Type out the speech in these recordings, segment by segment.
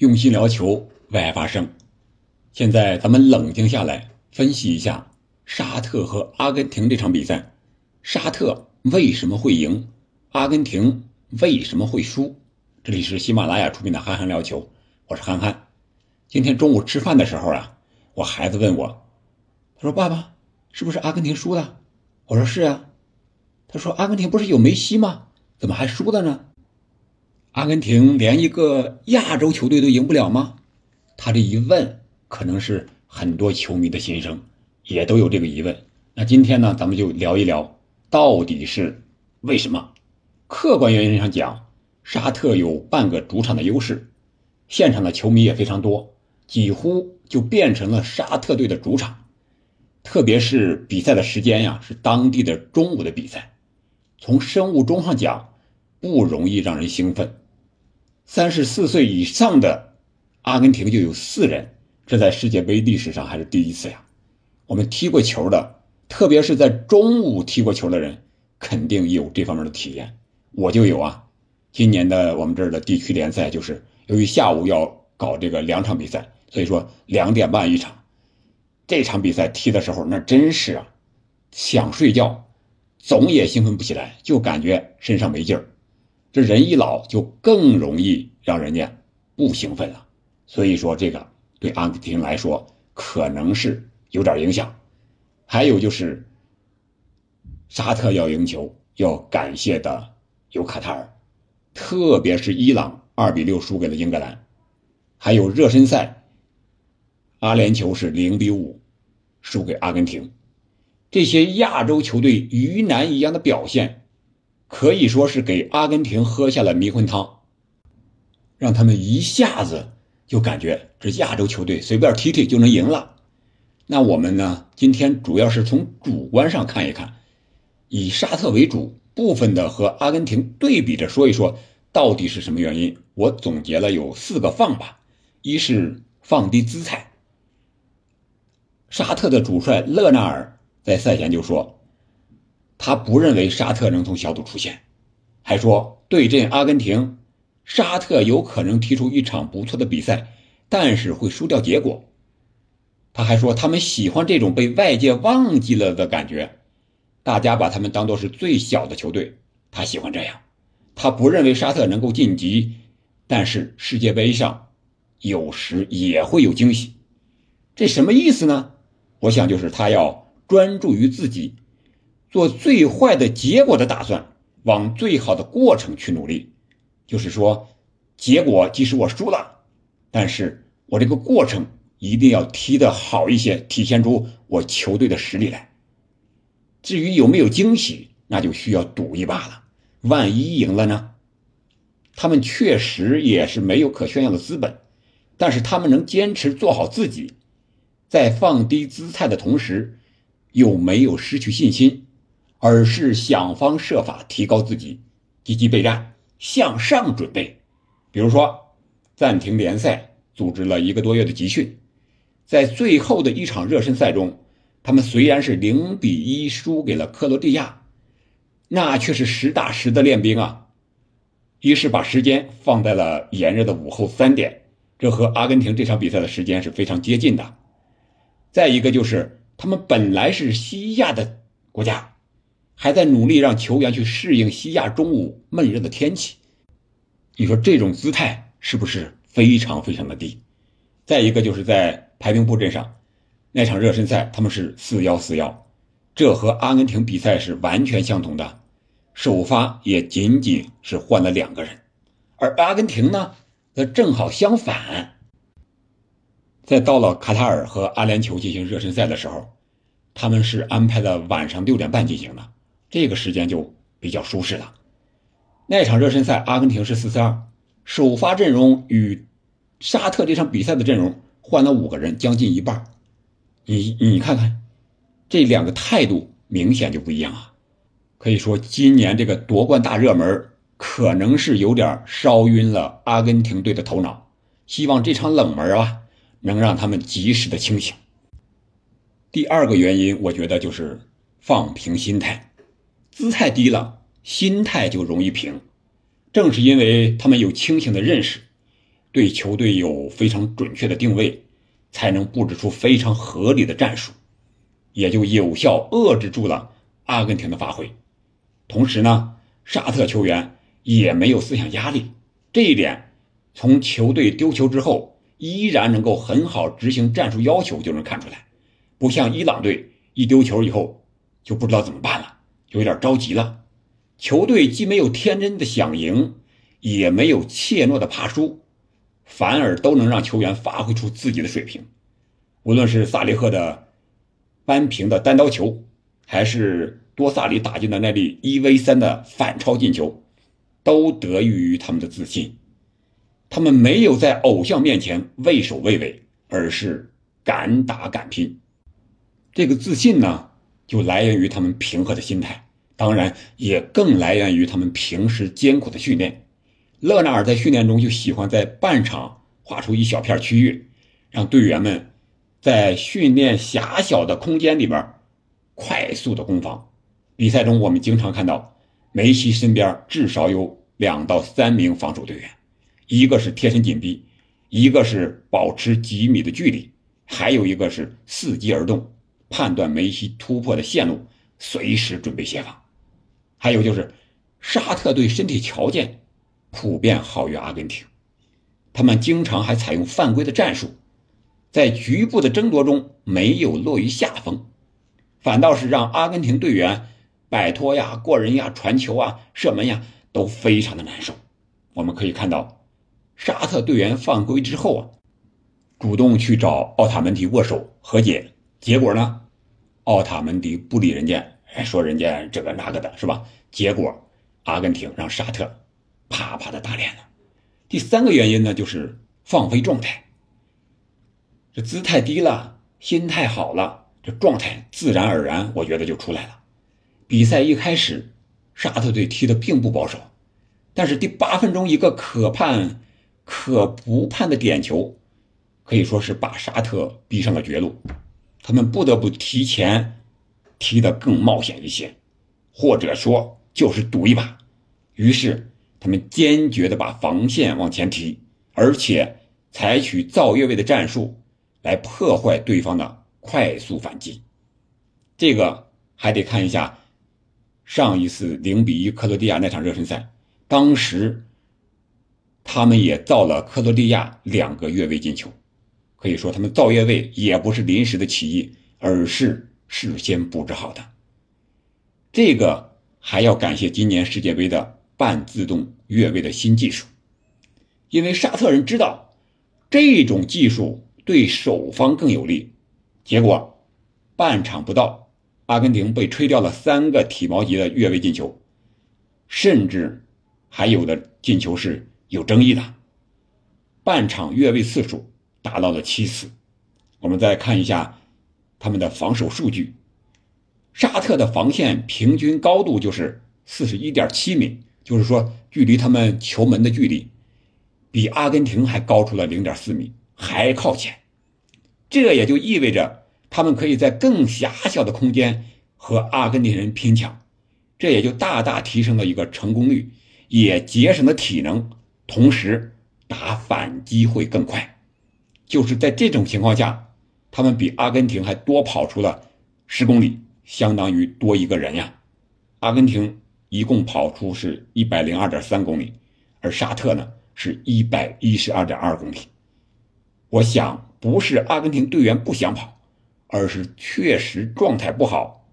用心聊球，为爱发声。现在咱们冷静下来，分析一下沙特和阿根廷这场比赛，沙特为什么会赢，阿根廷为什么会输？这里是喜马拉雅出品的《憨憨聊球》，我是憨憨。今天中午吃饭的时候啊，我孩子问我，他说：“爸爸，是不是阿根廷输了？”我说：“是啊。”他说：“阿根廷不是有梅西吗？怎么还输了呢？”阿根廷连一个亚洲球队都赢不了吗？他这一问，可能是很多球迷的心声，也都有这个疑问。那今天呢，咱们就聊一聊，到底是为什么？客观原因上讲，沙特有半个主场的优势，现场的球迷也非常多，几乎就变成了沙特队的主场。特别是比赛的时间呀，是当地的中午的比赛，从生物钟上讲，不容易让人兴奋。三十四岁以上的阿根廷就有四人，这在世界杯历史上还是第一次呀。我们踢过球的，特别是在中午踢过球的人，肯定有这方面的体验。我就有啊。今年的我们这儿的地区联赛，就是由于下午要搞这个两场比赛，所以说两点半一场。这场比赛踢的时候，那真是啊，想睡觉，总也兴奋不起来，就感觉身上没劲儿。这人一老就更容易让人家不兴奋了，所以说这个对阿根廷来说可能是有点影响。还有就是沙特要赢球，要感谢的有卡塔尔，特别是伊朗二比六输给了英格兰，还有热身赛阿联酋是零比五输给阿根廷，这些亚洲球队鱼腩一样的表现。可以说是给阿根廷喝下了迷魂汤，让他们一下子就感觉这亚洲球队随便踢踢就能赢了。那我们呢？今天主要是从主观上看一看，以沙特为主，部分的和阿根廷对比着说一说，到底是什么原因？我总结了有四个放吧：一是放低姿态。沙特的主帅勒纳尔在赛前就说。他不认为沙特能从小组出线，还说对阵阿根廷，沙特有可能踢出一场不错的比赛，但是会输掉结果。他还说他们喜欢这种被外界忘记了的感觉，大家把他们当做是最小的球队，他喜欢这样。他不认为沙特能够晋级，但是世界杯上有时也会有惊喜。这什么意思呢？我想就是他要专注于自己。做最坏的结果的打算，往最好的过程去努力。就是说，结果即使我输了，但是我这个过程一定要踢得好一些，体现出我球队的实力来。至于有没有惊喜，那就需要赌一把了。万一赢了呢？他们确实也是没有可炫耀的资本，但是他们能坚持做好自己，在放低姿态的同时，又没有失去信心。而是想方设法提高自己，积极备战，向上准备。比如说，暂停联赛，组织了一个多月的集训，在最后的一场热身赛中，他们虽然是零比一输给了克罗地亚，那却是实打实的练兵啊。一是把时间放在了炎热的午后三点，这和阿根廷这场比赛的时间是非常接近的。再一个就是，他们本来是西亚的国家。还在努力让球员去适应西亚中午闷热的天气，你说这种姿态是不是非常非常的低？再一个就是在排兵布阵上，那场热身赛他们是四幺四幺，这和阿根廷比赛是完全相同的，首发也仅仅是换了两个人，而阿根廷呢，则正好相反，在到了卡塔尔和阿联酋进行热身赛的时候，他们是安排了晚上六点半进行的。这个时间就比较舒适了。那场热身赛，阿根廷是四四二，首发阵容与沙特这场比赛的阵容换了五个人，将近一半。你你看看，这两个态度明显就不一样啊！可以说，今年这个夺冠大热门可能是有点烧晕了阿根廷队的头脑。希望这场冷门啊，能让他们及时的清醒。第二个原因，我觉得就是放平心态。姿态低了，心态就容易平。正是因为他们有清醒的认识，对球队有非常准确的定位，才能布置出非常合理的战术，也就有效遏制住了阿根廷的发挥。同时呢，沙特球员也没有思想压力，这一点从球队丢球之后依然能够很好执行战术要求就能看出来，不像伊朗队一丢球以后就不知道怎么办了，有点着急了。球队既没有天真的想赢，也没有怯懦的怕输，反而都能让球员发挥出自己的水平。无论是萨利赫的扳平的单刀球，还是。多萨里打进的那粒一 v 三的反超进球，都得益于他们的自信。他们没有在偶像面前畏首畏尾，而是敢打敢拼。这个自信呢，就来源于他们平和的心态，当然也更来源于他们平时艰苦的训练。勒纳尔在训练中就喜欢在半场画出一小片区域，让队员们在训练狭小的空间里边快速的攻防。比赛中，我们经常看到梅西身边至少有两到三名防守队员，一个是贴身紧逼，一个是保持几米的距离，还有一个是伺机而动，判断梅西突破的线路，随时准备协防。还有就是，沙特队身体条件普遍好于阿根廷，他们经常还采用犯规的战术，在局部的争夺中没有落于下风，反倒是让阿根廷队员。摆脱呀，过人呀，传球啊，射门呀，都非常的难受。我们可以看到，沙特队员犯规之后啊，主动去找奥塔门迪握手和解，结果呢，奥塔门迪不理人家，说人家这个那个的，是吧？结果阿根廷让沙特啪啪的打脸了。第三个原因呢，就是放飞状态，这姿态低了，心态好了，这状态自然而然，我觉得就出来了。比赛一开始，沙特队踢的并不保守，但是第八分钟一个可判可不判的点球，可以说是把沙特逼上了绝路，他们不得不提前踢得更冒险一些，或者说就是赌一把。于是他们坚决的把防线往前提，而且采取造越位的战术来破坏对方的快速反击。这个还得看一下。上一次零比一克罗地亚那场热身赛，当时他们也造了克罗地亚两个越位进球，可以说他们造越位也不是临时的起意，而是事先布置好的。这个还要感谢今年世界杯的半自动越位的新技术，因为沙特人知道这种技术对守方更有利，结果半场不到。阿根廷被吹掉了三个体毛级的越位进球，甚至还有的进球是有争议的。半场越位次数达到了七次。我们再看一下他们的防守数据，沙特的防线平均高度就是四十一点七米，就是说距离他们球门的距离比阿根廷还高出了零点四米，还靠前。这也就意味着。他们可以在更狭小的空间和阿根廷人拼抢，这也就大大提升了一个成功率，也节省了体能，同时打反击会更快。就是在这种情况下，他们比阿根廷还多跑出了十公里，相当于多一个人呀。阿根廷一共跑出是一百零二点三公里，而沙特呢是一百一十二点二公里。我想不是阿根廷队员不想跑。而是确实状态不好，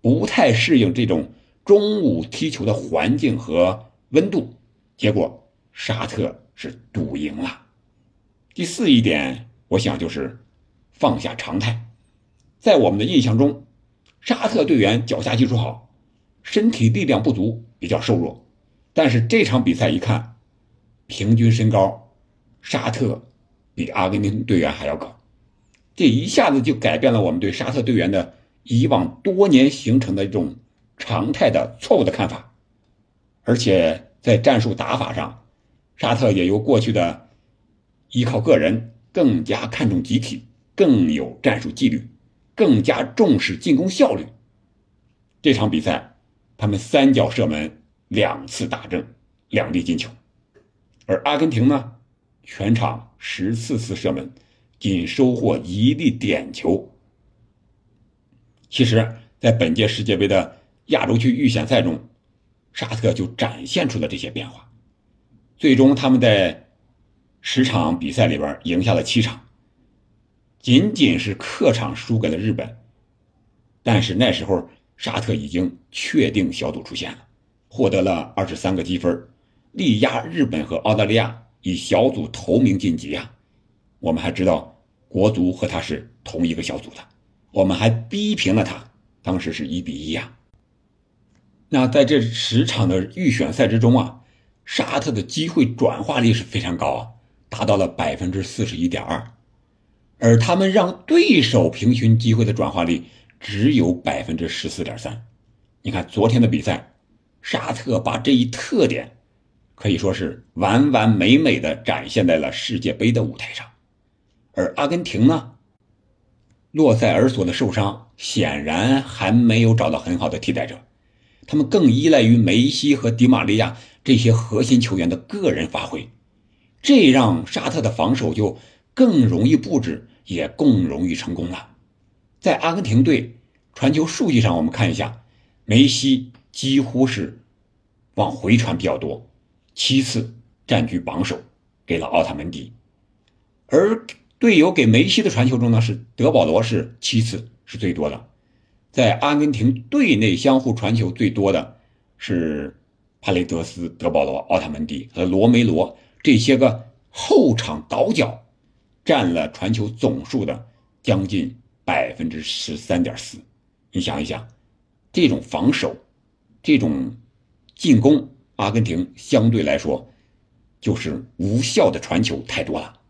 不太适应这种中午踢球的环境和温度，结果沙特是赌赢了。第四一点，我想就是放下常态。在我们的印象中，沙特队员脚下技术好，身体力量不足，比较瘦弱。但是这场比赛一看，平均身高，沙特比阿根廷队员还要高。这一下子就改变了我们对沙特队员的以往多年形成的一种常态的错误的看法，而且在战术打法上，沙特也由过去的依靠个人，更加看重集体，更有战术纪律，更加重视进攻效率。这场比赛，他们三脚射门两次打正，两粒进球，而阿根廷呢，全场十四次射门，仅收获一粒点球。其实，在本届世界杯的亚洲区预选赛中，沙特就展现出了这些变化。最终，他们在十场比赛里边赢下了七场，仅仅是客场输给了日本。但是那时候，沙特已经确定小组出线了，获得了二十三个积分，力压日本和澳大利亚，以小组头名晋级啊！我们还知道国足和他是同一个小组的，我们还逼平了他，当时是一比一呀。那在这十场的预选赛之中啊，沙特的机会转化率是非常高啊，达到了百分之四十一点二，而他们让对手平均机会的转化率。只有百分之十四点三，你看昨天的比赛，沙特把这一特点可以说是完完美美的展现在了世界杯的舞台上。而阿根廷呢，洛塞尔索的受伤显然还没有找到很好的替代者，他们更依赖于梅西和迪玛利亚这些核心球员的个人发挥，这让沙特的防守就更容易布置，也更容易成功了。在阿根廷队传球数据上，我们看一下，梅西几乎是往回传比较多，七次占据榜首，给了奥塔门迪。而队友给梅西的传球中呢，是德保罗是七次，是最多的。在阿根廷队内相互传球最多的是帕雷德斯、德保罗、奥塔门迪和罗梅罗这些个后场倒脚，占了传球总数的将近。百分之十三点四，你想一想，这种防守，这种进攻，阿根廷相对来说就是无效的传球太多了。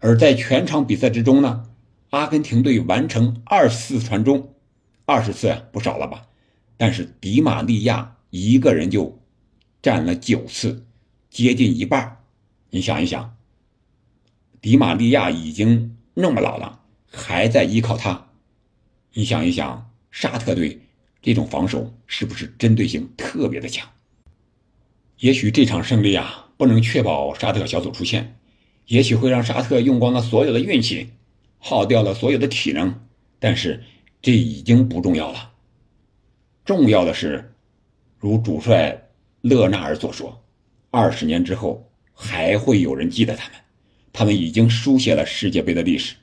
而在全场比赛之中呢，阿根廷队完成二十次传中，二十次呀，不少了吧？但是迪玛利亚一个人就占了九次，接近一半。你想一想，迪玛利亚已经那么老了。还在依靠他，你想一想，沙特队这种防守是不是针对性特别的强？也许这场胜利啊，不能确保沙特小组出线，也许会让沙特用光了所有的运气，耗掉了所有的体能，但是这已经不重要了。重要的是，如主帅勒纳尔所说，二十年之后还会有人记得他们，他们已经书写了世界杯的历史。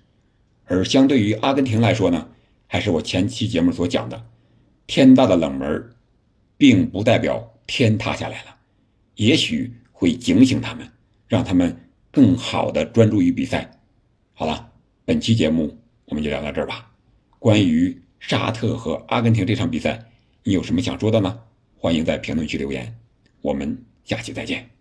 而相对于阿根廷来说呢，还是我前期节目所讲的，天大的冷门，并不代表天塌下来了，也许会警醒他们，让他们更好的专注于比赛。好了，本期节目我们就聊到这儿吧。关于沙特和阿根廷这场比赛，你有什么想说的呢？欢迎在评论区留言。我们下期再见。